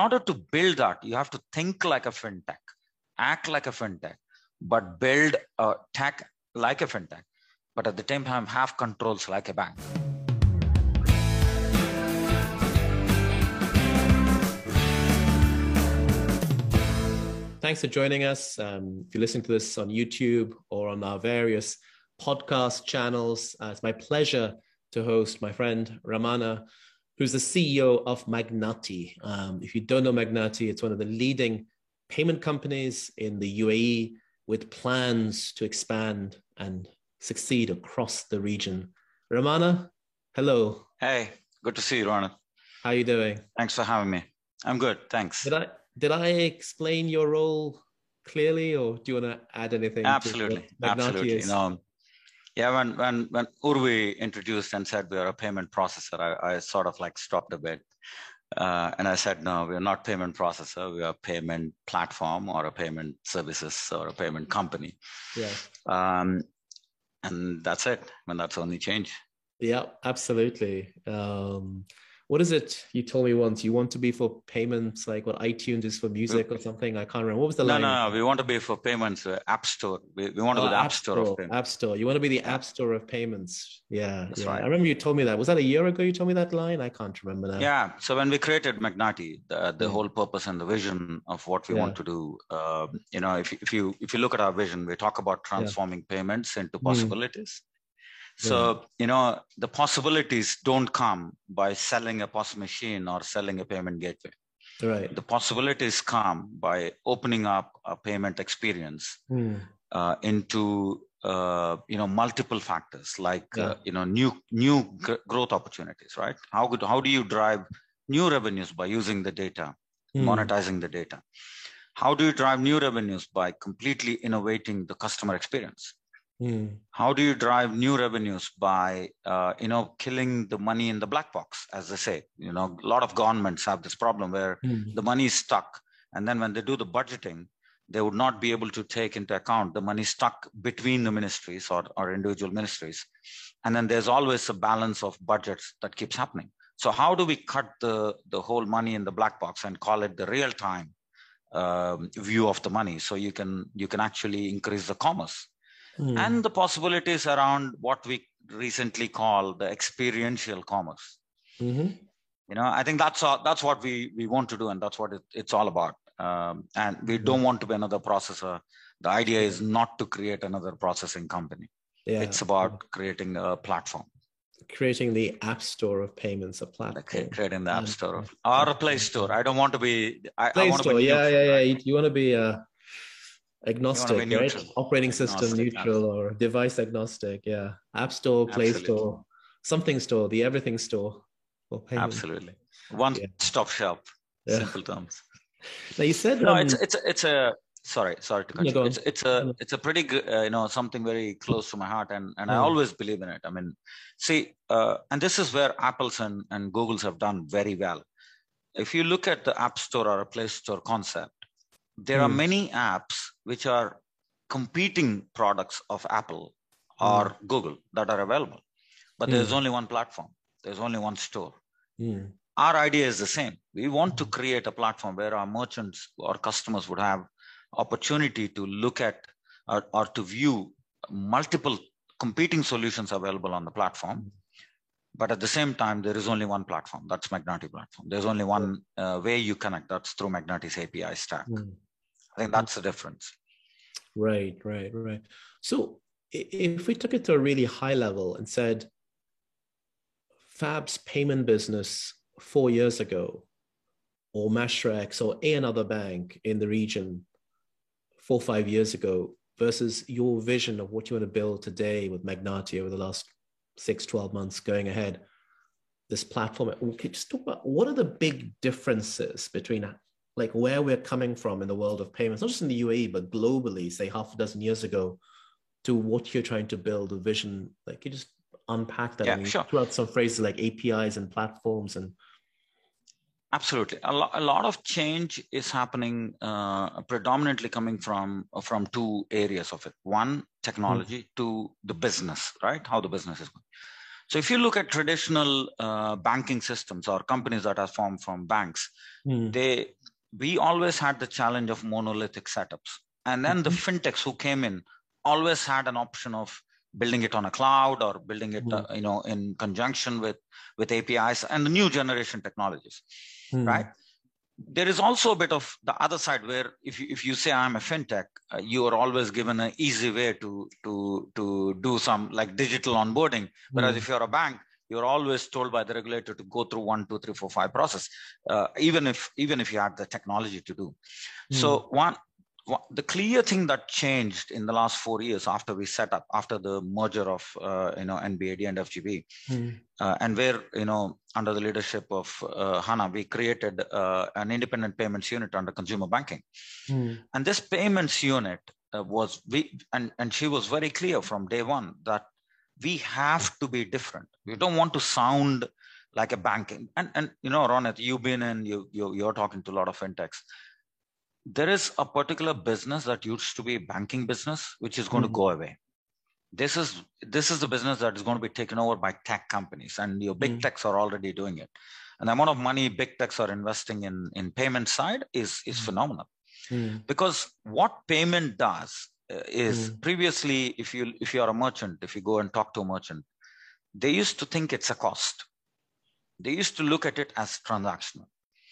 order to build that, you have to think like a fintech, act like a fintech, but build a tech like a fintech, but at the same time have controls like a bank. Thanks for joining us. Um, if you're listening to this on YouTube or on our various podcast channels, uh, it's my pleasure to host my friend Ramana, who's the CEO of Magnati. Um, if you don't know Magnati, it's one of the leading payment companies in the UAE with plans to expand and succeed across the region. Ramana, hello. Hey, good to see you, Ronit. How are you doing? Thanks for having me. I'm good, thanks. Did I did I explain your role clearly, or do you want to add anything? Absolutely, absolutely. Is? You know, yeah, when when when Urvi introduced and said we are a payment processor, I, I sort of like stopped a bit. Uh, and I said, no, we are not payment processor. We are payment platform or a payment services or a payment company. Yeah. Um, and that's it. And that's only change. Yeah, absolutely. Um, what is it you told me once? You want to be for payments, like what iTunes is for music or something? I can't remember. What was the no, line? No, no, we want to be for payments, uh, App Store. We, we want to oh, be the App, Store, Store, of payments. App Store. You want to be the App Store of payments. Yeah, That's yeah. Right. I remember you told me that. Was that a year ago you told me that line? I can't remember now. Yeah. So when we created Magnati, the, the yeah. whole purpose and the vision of what we yeah. want to do, uh, you know, if, if you if you look at our vision, we talk about transforming yeah. payments into possibilities. Mm. So, you know, the possibilities don't come by selling a POS machine or selling a payment gateway. Right. The possibilities come by opening up a payment experience mm. uh, into uh, you know multiple factors like yeah. uh, you know new new g- growth opportunities. Right? How good? How do you drive new revenues by using the data, mm. monetizing the data? How do you drive new revenues by completely innovating the customer experience? Mm. How do you drive new revenues by, uh, you know, killing the money in the black box, as they say? You know, a lot of governments have this problem where mm. the money is stuck, and then when they do the budgeting, they would not be able to take into account the money stuck between the ministries or, or individual ministries, and then there's always a balance of budgets that keeps happening. So how do we cut the the whole money in the black box and call it the real time um, view of the money, so you can you can actually increase the commerce mm. and the possibilities around what we recently call the experiential commerce. Mm-hmm. You know, I think that's all, that's what we we want to do, and that's what it, it's all about. Um, and we mm-hmm. don't want to be another processor. The idea is not to create another processing company. Yeah. It's about creating a platform. Creating the app store of payments, a platform. Okay, creating the app store of, or a play store. I don't want to be. I, play I want store, to be yeah, yeah, yeah. right? You, you want to be a agnostic, right? Operating system Agnostic, neutral or device agnostic. Yeah. App store, Play Absolutely. Store, something store, the everything store. Absolutely, one Yeah. stop shop. Yeah. Simple terms. Now you said No, um, it's it's it's a sorry sorry to cut No, you. It's it's a it's a pretty good uh, you know something very close to my heart and and I Mm. always believe in it. I mean, see, uh, and this is where Apple's and and Google's have done very well. If you look at the App Store or a Play Store concept, there are Mm. many apps which are competing products of Apple or Google that are available, but there's Mm. only one platform. There's only one store. Mm, our idea is the same. We want to create a platform where our merchants or customers would have opportunity to look at or, or to view multiple competing solutions available on the platform. But at the same time there is only one platform. That's magnati platform. There's only one uh, way you connect. That's through magnati's api stack. Mm. I think that's the difference Right, right, right. So if we took it to a really high level and said Fab's payment business four years ago, or Mashreq or another bank in the region four, five years ago, versus your vision of what you want to build today with Magnati over the last six, 12 months going ahead, this platform, can you just talk about what are the big differences between like where we're coming from in the world of payments, not just in the UAE, but globally, say half a dozen years ago, to what you're trying to build, a vision? Like, you just unpack that Yeah, and sure. throw out some phrases like APIs and platforms and Absolutely. A, lo- a lot of change is happening uh, predominantly coming from from two areas of it. One, technology, two, the business, right? How the business is going. So if you look at traditional uh, banking systems or companies that are formed from banks, mm. they we always had the challenge of monolithic setups. And then mm-hmm. the fintechs who came in always had an option of building it on a cloud or building it mm-hmm. uh, you know in conjunction with with apis and the new generation technologies mm-hmm. right there is also a bit of the other side where if you, if you say i'm a fintech uh, you are always given an easy way to to to do some like digital onboarding whereas mm. if you're a bank you're always told by the regulator to go through one two three four five process uh, even if even if you had the technology to do mm. so one the clear thing that changed in the last four years after we set up after the merger of uh, you know NBAD and FGB, mm. uh, and where you know under the leadership of uh, Hannah we created uh, an independent payments unit under consumer banking, mm. and this payments unit uh, was we and and she was very clear from day one that we have to be different. We don't want to sound like a banking and and you know Ronit, you've been in you, you you're talking to a lot of fintechs there is a particular business that used to be a banking business which is going mm-hmm. to go away this is this is the business that is going to be taken over by tech companies and your big mm-hmm. techs are already doing it and the amount of money big techs are investing in in payment side is is mm-hmm. phenomenal mm-hmm. because what payment does is mm-hmm. previously if you if you are a merchant if you go and talk to a merchant they used to think it's a cost they used to look at it as transactional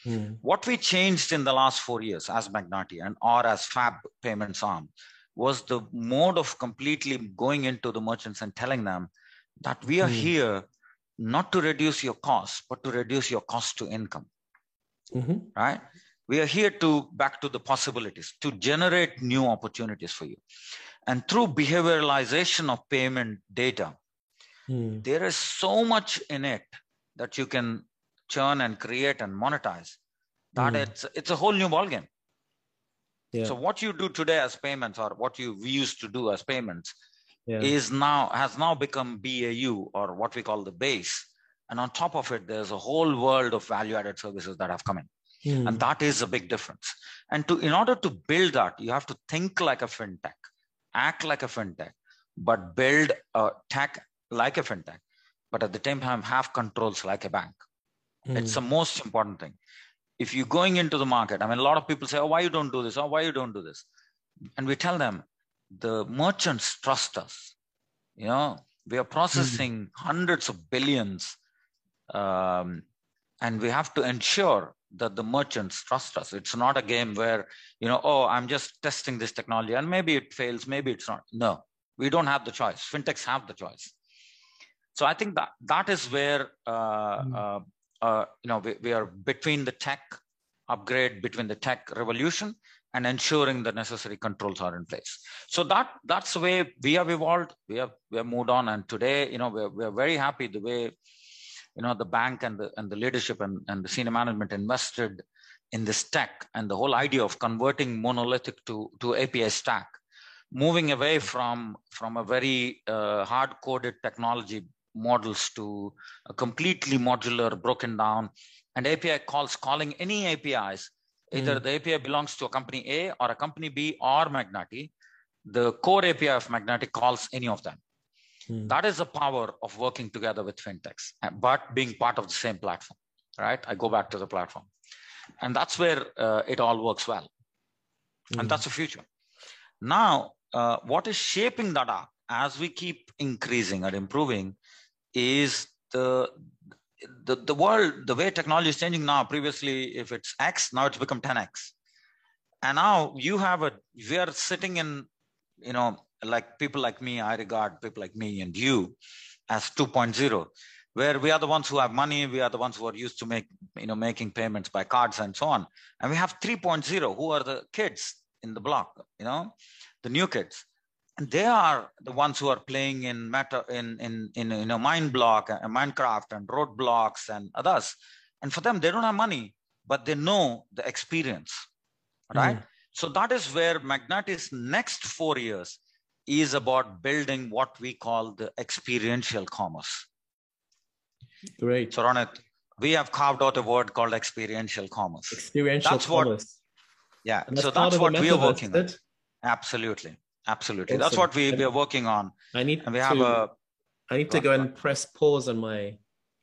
Mm. What we changed in the last four years as Magnati and or as Fab Payments Arm was the mode of completely going into the merchants and telling them that we are mm. here not to reduce your cost, but to reduce your cost to income. Mm-hmm. Right? We are here to back to the possibilities, to generate new opportunities for you. And through behavioralization of payment data, mm. there is so much in it that you can churn and create and monetize that mm. it's it's a whole new ballgame yeah. so what you do today as payments or what you used to do as payments yeah. is now has now become bau or what we call the base and on top of it there's a whole world of value added services that have come in mm. and that is a big difference and to in order to build that you have to think like a fintech act like a fintech but build a tech like a fintech but at the same time have controls like a bank Mm. It's the most important thing. If you're going into the market, I mean, a lot of people say, oh, why you don't do this? Oh, why you don't do this? And we tell them, the merchants trust us. You know, we are processing mm. hundreds of billions. Um, and we have to ensure that the merchants trust us. It's not a game where, you know, oh, I'm just testing this technology and maybe it fails, maybe it's not. No, we don't have the choice. Fintechs have the choice. So I think that that is where uh, mm. uh, uh, you know, we, we are between the tech upgrade, between the tech revolution and ensuring the necessary controls are in place. So that that's the way we have evolved. We have we have moved on, and today, you know, we're we're very happy the way, you know, the bank and the and the leadership and, and the senior management invested in this tech and the whole idea of converting monolithic to to API stack, moving away from from a very uh, hard coded technology models to a completely modular, broken down, and API calls calling any APIs. Either mm. the API belongs to a company A or a company B or Magnati. The core API of Magnati calls any of them. Mm. That is the power of working together with fintechs, but being part of the same platform, right? I go back to the platform. And that's where uh, it all works well. Mm. And that's the future. Now, uh, what is shaping that up as we keep increasing and improving is the the, the world, the way technology is changing now, previously, if it's X, now it's become 10X. And now you have a, we are sitting in, you know, like people like me, I regard people like me and you as 2.0, where we are the ones who have money, we are the ones who are used to make, you know, making payments by cards and so on. And we have 3.0, who are the kids in the block, you know, the new kids and they are the ones who are playing in meta in in in you know Mineblock, uh, Minecraft, and Roblox and others. And for them, they don't have money, but they know the experience, right? Mm. So that is where Magnati's next four years is about building what we call the experiential commerce. Great. So Ronit, we have carved out a word called experiential commerce. Experiential that's commerce. What, yeah. That's so that's what we are working on. Absolutely. Absolutely. Awesome. That's what we, we are working on. I need and we to, have a I need to go and press pause on my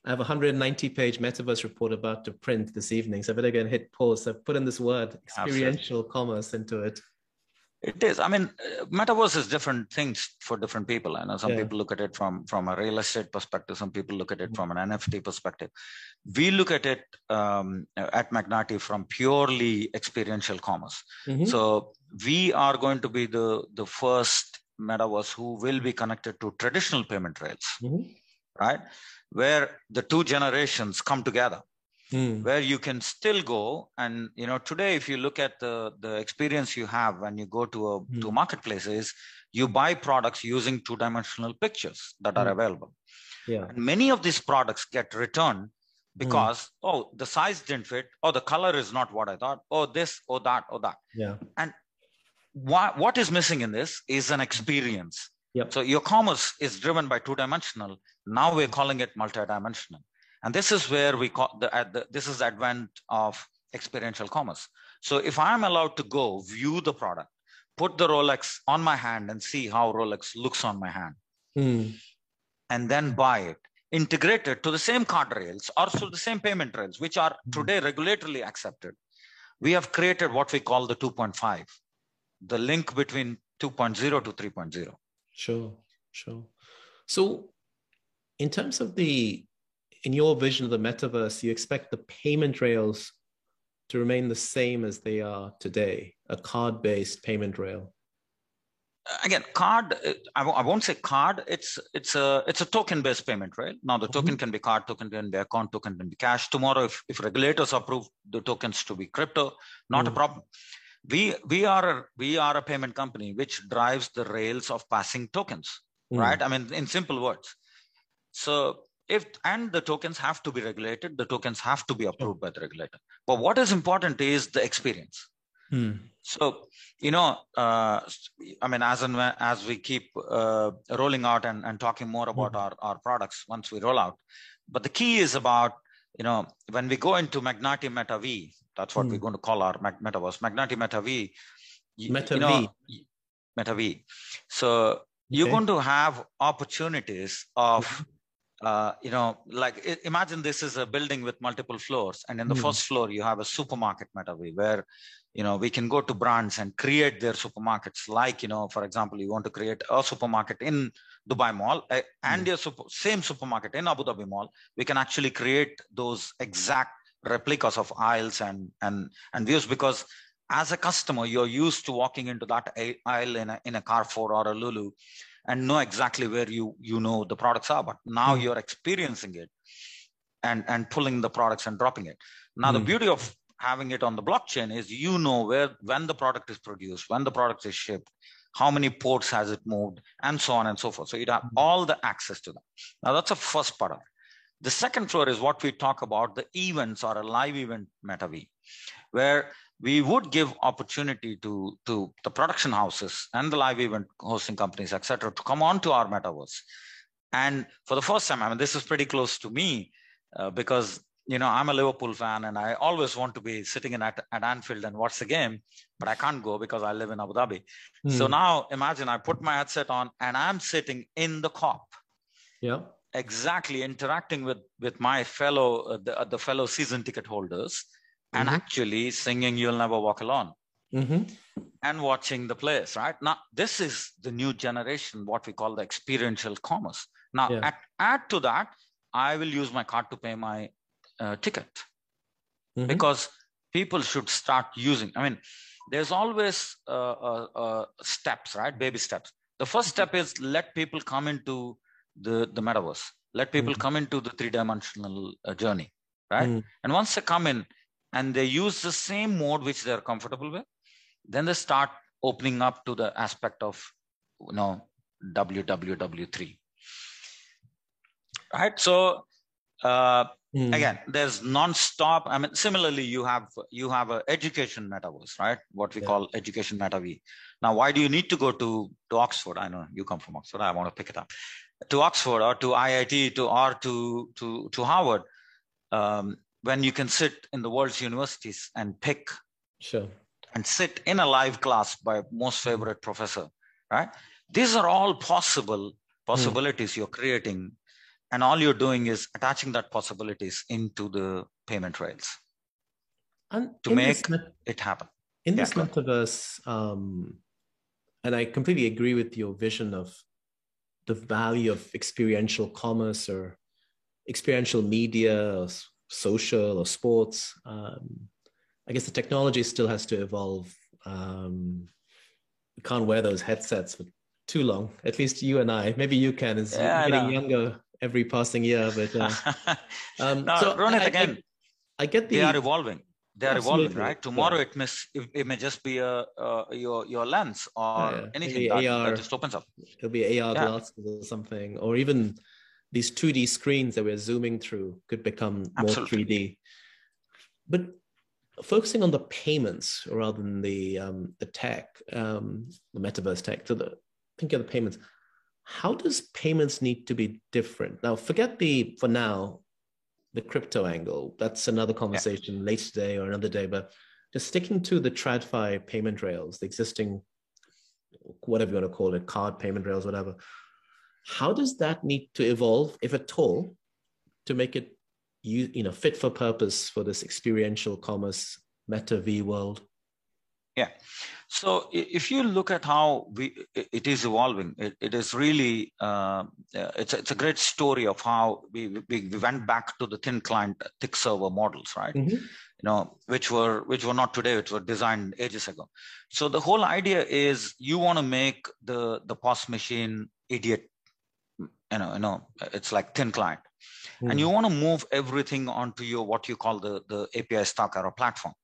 I have a 190 page metaverse report about to print this evening. So I better go and hit pause. So I've put in this word, experiential Absolutely. commerce, into it. It is. I mean, uh, metaverse is different things for different people. I know some yeah. people look at it from from a real estate perspective. Some people look at it mm-hmm. from an NFT perspective. We look at it um, at Magnati from purely experiential commerce. Mm-hmm. So we are going to be the the first metaverse who will be connected to traditional payment rails, mm-hmm. right? Where the two generations come together mm. where you can still go and you know today if you look at the the experience you have when you go to a mm. to marketplaces you buy products using two dimensional pictures that mm. are hmm. available yeah and many of these products get returned because mm. oh the size didn't fit oh the color is not what i thought oh this or oh, that or oh, that yeah and what, what is missing in this is an experience Yep. So your commerce is driven by two dimensional. Now we're calling it multi-dimensional. And this is where we call the, the this is the advent of experiential commerce. So if I'm allowed to go view the product, put the Rolex on my hand and see how Rolex looks on my hand, mm. and then buy it, integrated to the same card rails or to the same payment rails, which are mm. today regulatorily accepted, we have created what we call the 2.5, the link between 2.0 to 3.0. Sure, sure. So in terms of the in your vision of the metaverse, you expect the payment rails to remain the same as they are today, a card-based payment rail? Again, card. I w- I won't say card. It's it's a it's a token-based payment rail. Now the token mm-hmm. can be card, token can be account, token can be cash. Tomorrow, if, if regulators approve the tokens to be crypto, not mm. a problem. We we are a, we are a payment company which drives the rails of passing tokens, mm. right? I mean, in simple words. So if and the tokens have to be regulated the tokens have to be approved by the regulator but what is important is the experience hmm. so you know uh, i mean as and as we keep uh, rolling out and, and talking more about hmm. our, our products once we roll out but the key is about you know when we go into magnati meta v that's what hmm. we're going to call our metaverse magnati meta v meta you know, v meta v so okay. you're going to have opportunities of mm-hmm uh, you know, like imagine this is a building with multiple floors, and in the mm. first floor you have a supermarket metaverse where, you know, we can go to brands and create their supermarkets. Like, you know, for example, you want to create a supermarket in Dubai Mall uh, and mm. your super, same supermarket in Abu Dhabi Mall. We can actually create those exact replicas of aisles and and and views because as a customer you're used to walking into that aisle in a, in a Carrefour or a Lulu and know exactly where you you know the products are but now mm. you're experiencing it and and pulling the products and dropping it now mm. the hmm. beauty of having it on the blockchain is you know where when the product is produced when the product is shipped how many ports has it moved and so on and so forth so you have mm. all the access to that now that's the first part of it the second floor is what we talk about the events or a live event meta v where we would give opportunity to, to the production houses and the live event hosting companies, et cetera, to come onto our metaverse. And for the first time, I mean, this is pretty close to me uh, because, you know, I'm a Liverpool fan and I always want to be sitting in at, at Anfield and watch the game, but I can't go because I live in Abu Dhabi. Mm. So now imagine I put my headset on and I'm sitting in the Kop. Yeah. Exactly interacting with, with my fellow, uh, the, uh, the fellow season ticket holders and mm-hmm. actually singing You'll Never Walk Alone mm-hmm. and watching the players, right? Now, this is the new generation, what we call the experiential commerce. Now, yeah. add, add to that, I will use my card to pay my uh, ticket mm-hmm. because people should start using. I mean, there's always uh, uh, uh steps, right? Baby steps. The first mm-hmm. step is let people come into the, the metaverse, let people mm-hmm. come into the three dimensional uh, journey, right? Mm. And once they come in, and they use the same mode which they're comfortable with, then they start opening up to the aspect of you know WWW3. Right. So uh, mm. again, there's non-stop. I mean, similarly, you have you have a education metaverse, right? What we yeah. call education metaverse. Now, why do you need to go to to Oxford? I know you come from Oxford. I want to pick it up to Oxford or to IIT to or to to to Harvard. Um, when you can sit in the world's universities and pick sure and sit in a live class by most favorite professor right these are all possible possibilities mm. you're creating and all you're doing is attaching that possibilities into the payment rails and to make met- it happen. In yeah, this metaverse, um, and I completely agree with your vision of the value of experiential commerce or experiential media or social or sports. Um, I guess the technology still has to evolve. Um, we can't wear those headsets for too long. At least you and I. Maybe you can. As yeah, getting younger every passing year, but uh, um, no, so Ronit I, again. I, I, get the. They are evolving. They are Absolutely. evolving, right? Tomorrow yeah. it may it may just be a uh, your your lens or yeah, anything that, AR, that just opens up. It'll be AR glasses or something, or even these 2D screens that we're zooming through could become Absolutely. more 3D. But focusing on the payments rather than the um, the tech, um, the metaverse tech, to the think of the payments. How does payments need to be different? Now, forget the for now the crypto angle. That's another conversation yeah. later today or another day. But just sticking to the TradFi payment rails, the existing whatever you want to call it, card payment rails, whatever. How does that need to evolve, if at all, to make it you, you know fit for purpose for this experiential commerce meta v world? Yeah. So if you look at how we it is evolving, it, it is really uh, it's a, it's a great story of how we, we, we went back to the thin client thick server models, right? Mm-hmm. You know, which were which were not today, which were designed ages ago. So the whole idea is you want to make the the POS machine idiot you know, you know, it's like thin client. Mm. And you want to move everything onto your what you call the, the API stack or a platform,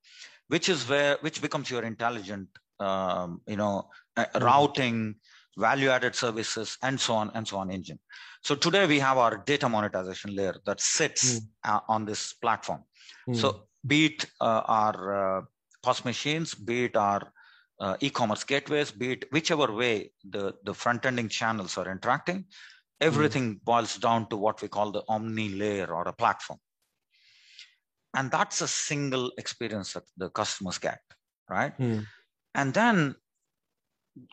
which is where which becomes your intelligent um, you know, mm. routing, value-added services, and so on and so on engine. So today we have our data monetization layer that sits mm. uh, on this platform. So hmm. be it uh, our uh, POS machines, be it our uh, e-commerce gateways, be it whichever way the, the front-ending channels are interacting, everything mm. boils down to what we call the omni layer or a platform and that's a single experience that the customers get right mm. and then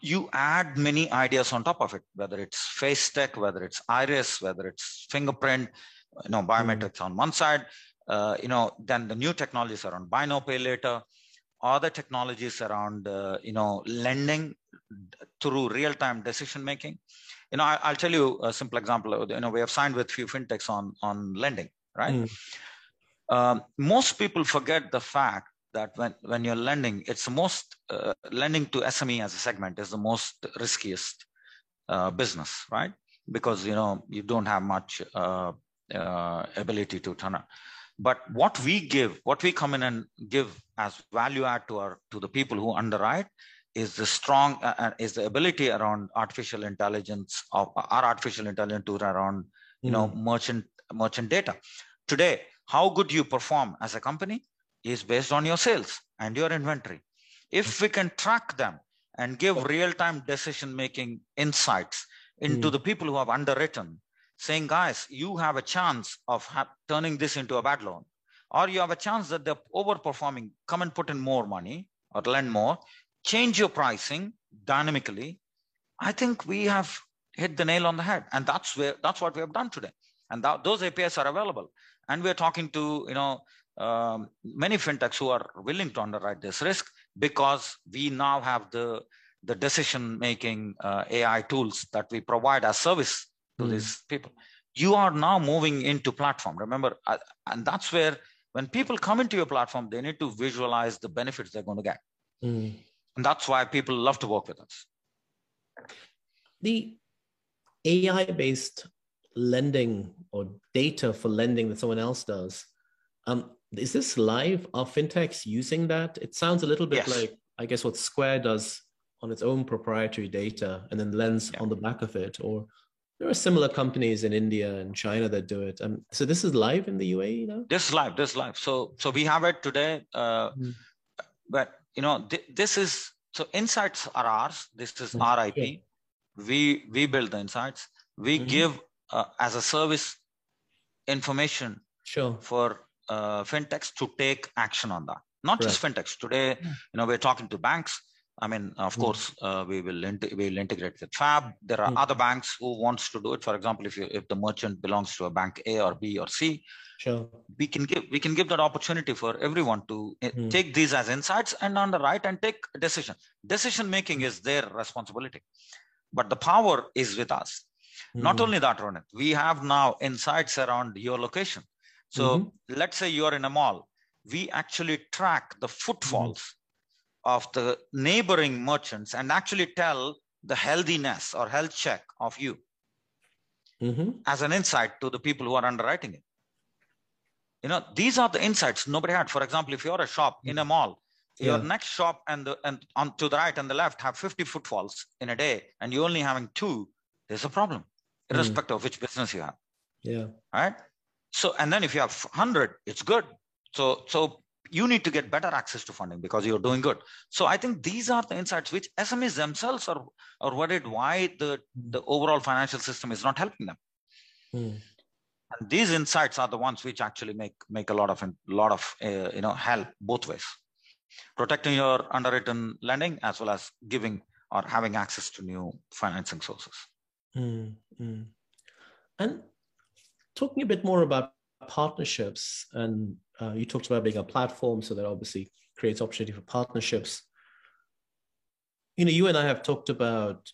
you add many ideas on top of it whether it's face tech whether it's iris whether it's fingerprint you know biometrics mm. on one side uh, you know then the new technologies around buy now pay later other technologies around uh, you know lending through real-time decision making you know I, will tell you a simple example you know we have signed with few fintechs on on lending right? Mm. um, most people forget the fact that when when you're lending it's the most uh, lending to sme as a segment is the most riskiest uh, business right? Because you know you don't have much uh, uh ability to turn up. But what we give what we come in and give as value add to our to the people who underwrite is the strong uh, uh, is the ability around artificial intelligence of our artificial intelligence tool around you know hmm. merchant merchant data today how good you perform as a company is based on your sales and your inventory if we can track them and give real-time decision making insights into mm. the people who have underwritten saying guys you have a chance of ha- turning this into a bad loan or you have a chance that they're overperforming come and put in more money or lend more change your pricing dynamically, I think we have hit the nail on the head. And that's where that's what we have done today. And that, those APIs are available. And we're talking to you know um, many fintechs who are willing to underwrite this risk because we now have the the decision making uh, AI tools that we provide as service to mm. these people. You are now moving into platform. Remember, uh, and that's where when people come into your platform, they need to visualize the benefits they're going to get. Mm. And that's why people love to work with us. The AI based lending or data for lending that someone else does, um, is this live? Are fintechs using that? It sounds a little bit yes. like, I guess, what Square does on its own proprietary data and then lends yeah. on the back of it. Or there are similar companies in India and China that do it. Um, so this is live in the UAE now. This is live. This is live. So so we have it today. Uh, mm. But you know, th- this is so insights are ours. This is mm-hmm. our IP. We we build the insights. We mm-hmm. give uh, as a service information sure. for uh, fintechs to take action on that. Not right. just fintechs. Today, you know, we're talking to banks. I mean, of mm. course, uh, we will we will integrate with Fab. There are mm. other banks who wants to do it. For example, if you if the merchant belongs to a bank A or B or C, sure, we can give we can give that opportunity for everyone to mm. take these as insights and underwrite and take a decision. Decision making is their responsibility, but the power is with us. Not hmm. only that, Ronit, we have now insights around your location. So mm-hmm. let's say you're in a mall. We actually track the footfalls of the neighboring merchants and actually tell the healthiness or health check of you mm-hmm. as an insight to the people who are underwriting it. You know, these are the insights nobody had. For example, if you're a shop in a mall, yeah. your next shop and the and on to the right and the left have 50 footfalls in a day, and you're only having two, there's a problem, mm. irrespective mm. of which business you have. Yeah. Right. So, and then if you have 100, it's good. So, so you need to get better access to funding because you're doing good so i think these are the insights which smes themselves are are worried why the the overall financial system is not helping them mm. and these insights are the ones which actually make make a lot of a lot of uh, you know help both ways protecting your underwritten lending as well as giving or having access to new financing sources mm. Mm. and talking a bit more about partnerships and uh, you talked about being a platform so that obviously creates opportunity for partnerships. You know you and i have talked about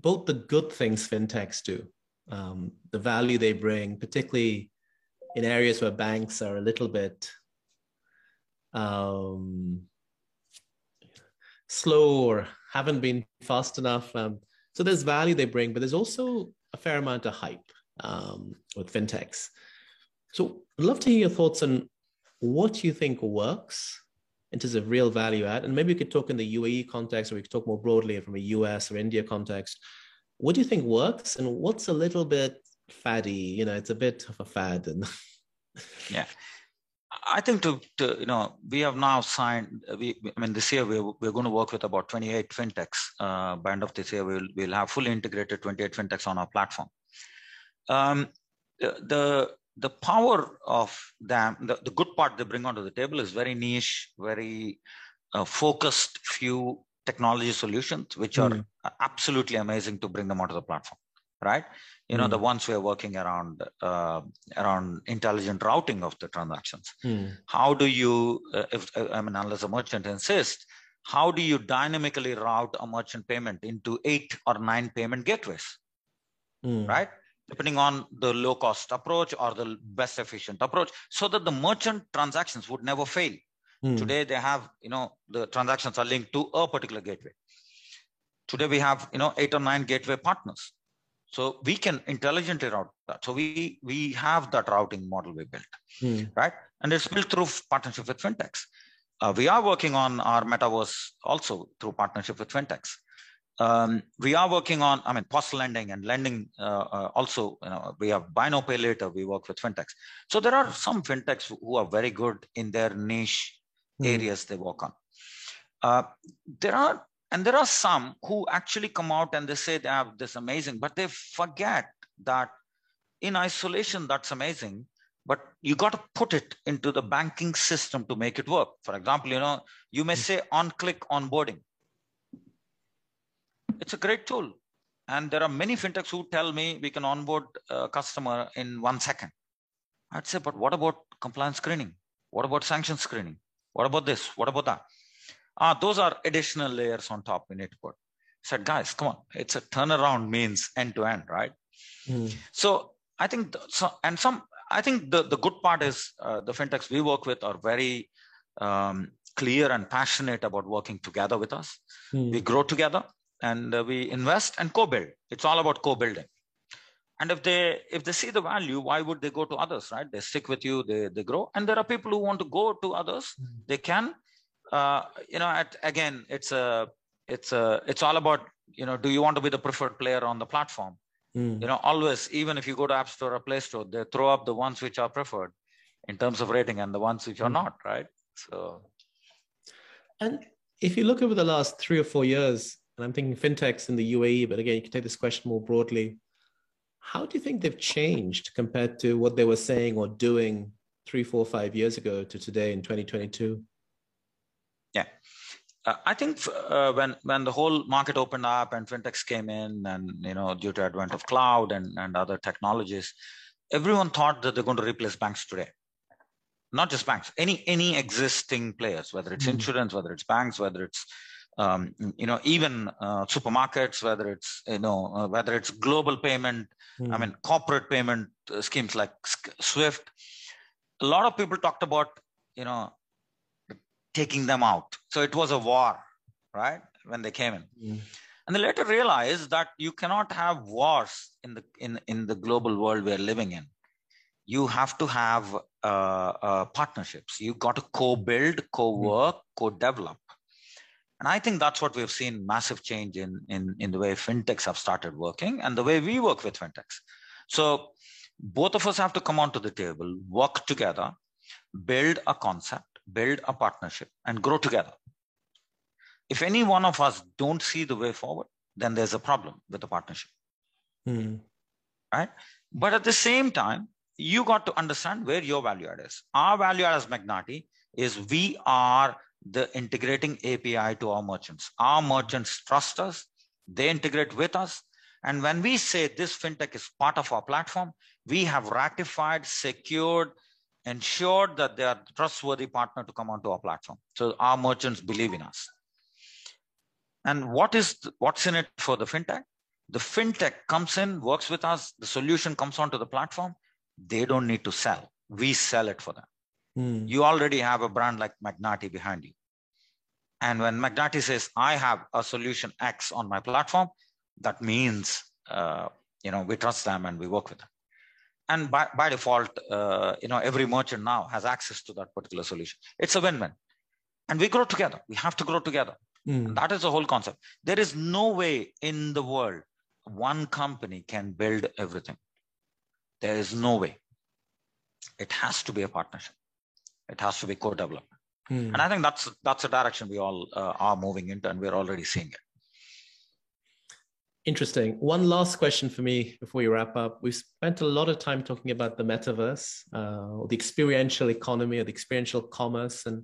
both the good things fintechs do um, the value they bring particularly in areas where banks are a little bit um, slow or haven't been fast enough. Um, so there's value they bring but there's also a fair amount of hype um, with fintechs. So I'd love to hear your thoughts on what you think works in terms of real value add. And maybe we could talk in the UAE context, or we could talk more broadly from a US or India context. What do you think works and what's a little bit faddy? You know, it's a bit of a fad. And yeah. I think to, to, you know we have now signed. We I mean this year we're, we're going to work with about 28 fintechs. Uh, by end of this year we'll we'll have fully integrated 28 fintechs on our platform. Um, the, the the power of them, the, the good part they bring onto the table is very niche, very uh, focused few technology solutions, which mm. are hmm. absolutely amazing to bring them onto the platform, right? You know, mm. the ones we're working around uh, around intelligent routing of the transactions. Mm. How do you, uh, if I mean, unless a merchant insists, how do you dynamically route a merchant payment into eight or nine payment gateways, hmm. right? Depending on the low cost approach or the best efficient approach so that the merchant transactions would never fail. Mm. today they have you know the transactions are linked to a particular gateway. Today we have you know eight or nine gateway partners. So we can intelligently route that. So we we have that routing model we built. Mm. right? And it's built through partnership with fintechs. Uh, we are working on our metaverse also through partnership with fintechs um, we are working on, I mean, post lending and lending uh, uh, also, you know, we have buy now pay later, we work with fintechs. So there are some fintechs who are very good in their niche mm. areas they work on. Uh, there are, and there are some who actually come out and they say they have this amazing, but they forget that in isolation, that's amazing. But you got to put it into the banking system to make it work. For example, you know, you may hmm. say on click onboarding it's a great tool. And there are many fintechs who tell me we can onboard a customer in one second. I'd say, but what about compliance screening? What about sanction screening? What about this? What about that? Ah, those are additional layers on top we need to put. I said, guys, come on. It's a turnaround means end to end, right? Mm. So I think, the, so, and some, I think the, the good part is uh, the fintechs we work with are very um, clear and passionate about working together with us. Mm. We grow together and uh, we invest and co-build. It's all about co-building. And if they if they see the value why would they go to others right? They stick with you they, they grow. And there are people who want to go to others. Mm-hmm. they can uh, you know at, again it's a it's a it's all about you know do you want to be the preferred player on the platform? Mm. you know always even if you go to app store or play store they throw up the ones which are preferred in terms of rating and the ones which are mm. not right? So. And if you look over the last three or four years and I'm thinking fintechs in the UAE, but again, you can take this question more broadly. How do you think they've changed compared to what they were saying or doing three, four, five years ago to today in 2022? Yeah. Uh, I think uh, when when the whole market opened up and fintechs came in, and you know, due to advent of cloud and and other technologies, everyone thought that they're going to replace banks today. Not just banks, any any existing players, whether it's mm. insurance, whether it's banks, whether it's um, you know even uh, supermarkets, whether it's you know uh, whether it's global payment, mm. I mean corporate payment uh, schemes like SWIFT. A lot of people talked about you know taking them out. So it was a war, right? When they came in. Mm. And they later realized that you cannot have wars in the in, in the global world we're living in. You have to have uh, uh, partnerships. You've got to co-build, co-work, mm. co-develop. And I think that's what we've seen massive change in, in, in the way fintechs have started working and the way we work with fintechs. So both of us have to come onto the table, work together, build a concept, build a partnership and grow together if any one of us don't see the way forward then there's a problem with the partnership hmm. right but at the same time you got to understand where your value add is our value add as magnati is we are the integrating api to our merchants our merchants trust us they integrate with us and when we say this fintech is part of our platform we have ratified secured ensured that they are a trustworthy partner to come onto our platform. So our merchants believe in us. And what is what's in it for the fintech? The fintech comes in, works with us, the solution comes onto the platform. They don't need to sell. We sell it for them. Hmm. You already have a brand like Magnati behind you. And when Magnati says, I have a solution X on my platform, that means uh, you know we trust them and we work with them. And by, by default uh, you know every merchant now has access to that particular solution. It's a win-win. And we grow together. We have to grow together. Mm. that is the whole concept. There is no way in the world one company can build everything. There is no way. It has to be a partnership it has to be co-development mm. and i think that's that's a direction we all uh, are moving into and we're already seeing it Interesting. One last question for me before we wrap up. We've spent a lot of time talking about the metaverse, uh, or the experiential economy, or the experiential commerce, and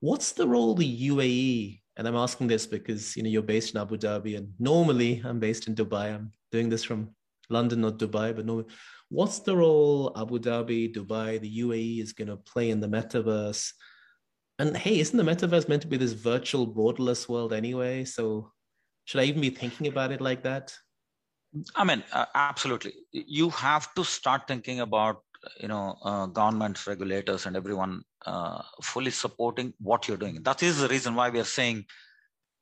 what's the role of the UAE? And I'm asking this because you know you're based in Abu Dhabi, and normally I'm based in Dubai. I'm doing this from London, not Dubai, but no. What's the role Abu Dhabi, Dubai, the UAE is going to play in the metaverse? And hey, isn't the metaverse meant to be this virtual borderless world anyway? So should I even be thinking about it like that? I mean, uh, absolutely. You have to start thinking about you know uh, governments, regulators, and everyone uh, fully supporting what you're doing. That is the reason why we are saying,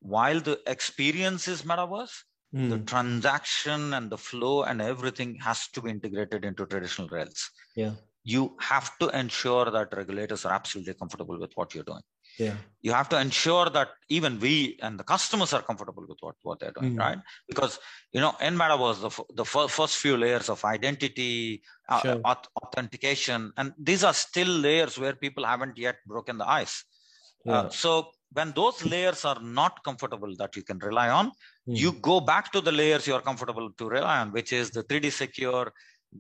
while the experience is metaverse, mm. the transaction and the flow and everything has to be integrated into traditional rails. Yeah, you have to ensure that regulators are absolutely comfortable with what you're doing yeah you have to ensure that even we and the customers are comfortable with what, what they're doing mm right because you know in metaverse the, the first few layers of identity uh, sure. uh, authentication and these are still layers where people haven't yet broken the ice uh, yeah. uh, so when those layers are not comfortable that you can rely on mm you go back to the layers you are comfortable to rely on which is the 3d secure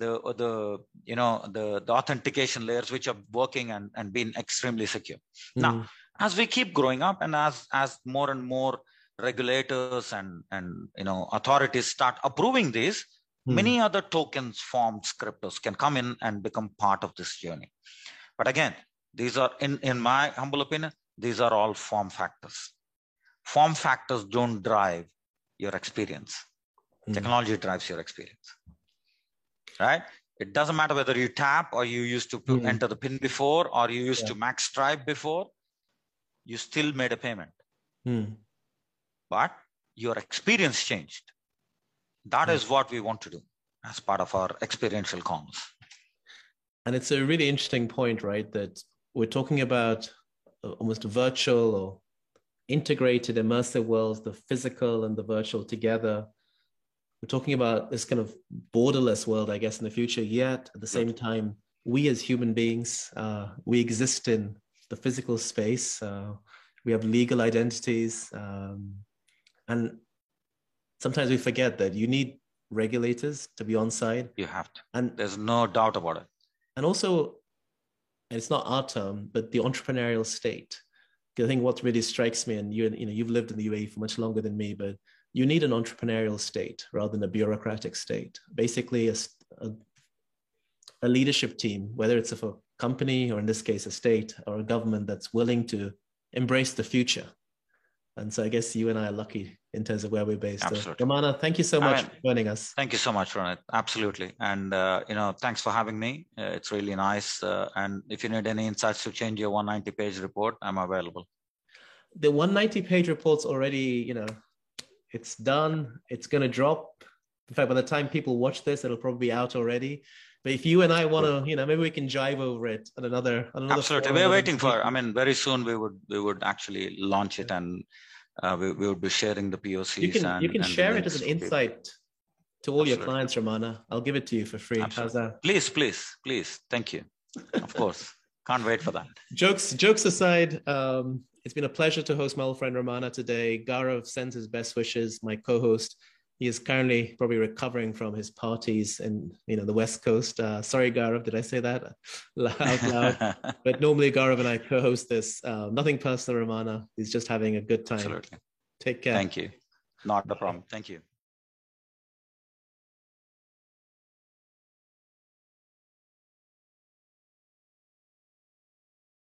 the the you know the the authentication layers which are working and and being extremely secure. Mm now as we keep growing up and as as more and more regulators and and you know authorities start approving these hmm. many other tokens forms cryptos can come in and become part of this journey. But again these are in in my humble opinion these are all form factors form factors don't drive your experience hmm. technology drives your experience right it doesn't matter whether you tap or you used to hmm. enter the pin before or you used yeah. to mag stripe before you still made a payment. Hmm. But your experience changed. That hmm. is what we want to do as part of our experiential commerce. And it's a really interesting point, right? That we're talking about almost virtual or integrated immersive worlds, the physical and the virtual together. We're talking about this kind of borderless world, I guess, in the future. Yet at the same time, we as human beings, uh, we exist in the physical space. Uh, we have legal identities, um, and sometimes we forget that you need regulators to be on side. You have to, and there's no doubt about it. And also, and it's not our term, but the entrepreneurial state. I think what really strikes me, and you you know you've lived in the UAE for much longer than me, but you need an entrepreneurial state rather than a bureaucratic state. Basically, a, a, a leadership team, whether it's of a company or in this case a state or a government that's willing to embrace the future. And so I guess you and I are lucky in terms of where we're based. Absolutely. Ramana, thank you so much for joining us. Thank you so much, Ronit. Absolutely. And, uh, you know, thanks for having me. Uh, it's really nice. Uh, and if you need any insights to change your 190 page report, I'm available. The 190 page report's already, you know, it's done. It's going to drop. In fact, by the time people watch this, it'll probably be out already. But if you and I want to, you know, maybe we can jive over it at another. On another Absolutely, we're waiting for. I mean, very soon we would we would actually launch it and uh, we, we would be sharing the POCs. You can, and, you can share it as an insight to all Absolutely. your clients, Ramana. I'll give it to you for free. Absolutely. How's that? Please, please, please. Thank you. Of course. Can't wait for that. Jokes, jokes aside, um, it's been a pleasure to host my old friend Ramana today. Gaurav sends his best wishes, my co-host. He is currently probably recovering from his parties in you know the West Coast. Uh, sorry, Gaurav, did I say that out loud? but normally Gaurav and I co-host this. Uh, nothing personal, Ramana. He's just having a good time. Absolutely. Take care. Thank you. Not a problem. Thank you.